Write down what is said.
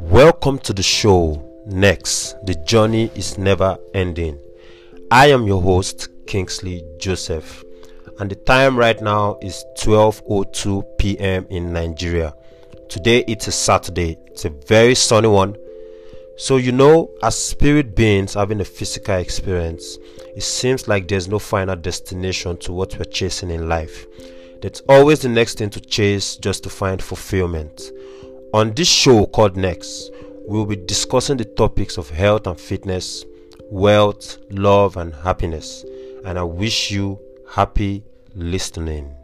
Welcome to the show. Next, the journey is never ending. I am your host, Kingsley Joseph, and the time right now is 12:02 p.m. in Nigeria. Today it's a Saturday. It's a very sunny one. So you know, as spirit beings having a physical experience, it seems like there's no final destination to what we're chasing in life. That's always the next thing to chase just to find fulfillment. On this show called Next, we will be discussing the topics of health and fitness, wealth, love, and happiness. And I wish you happy listening.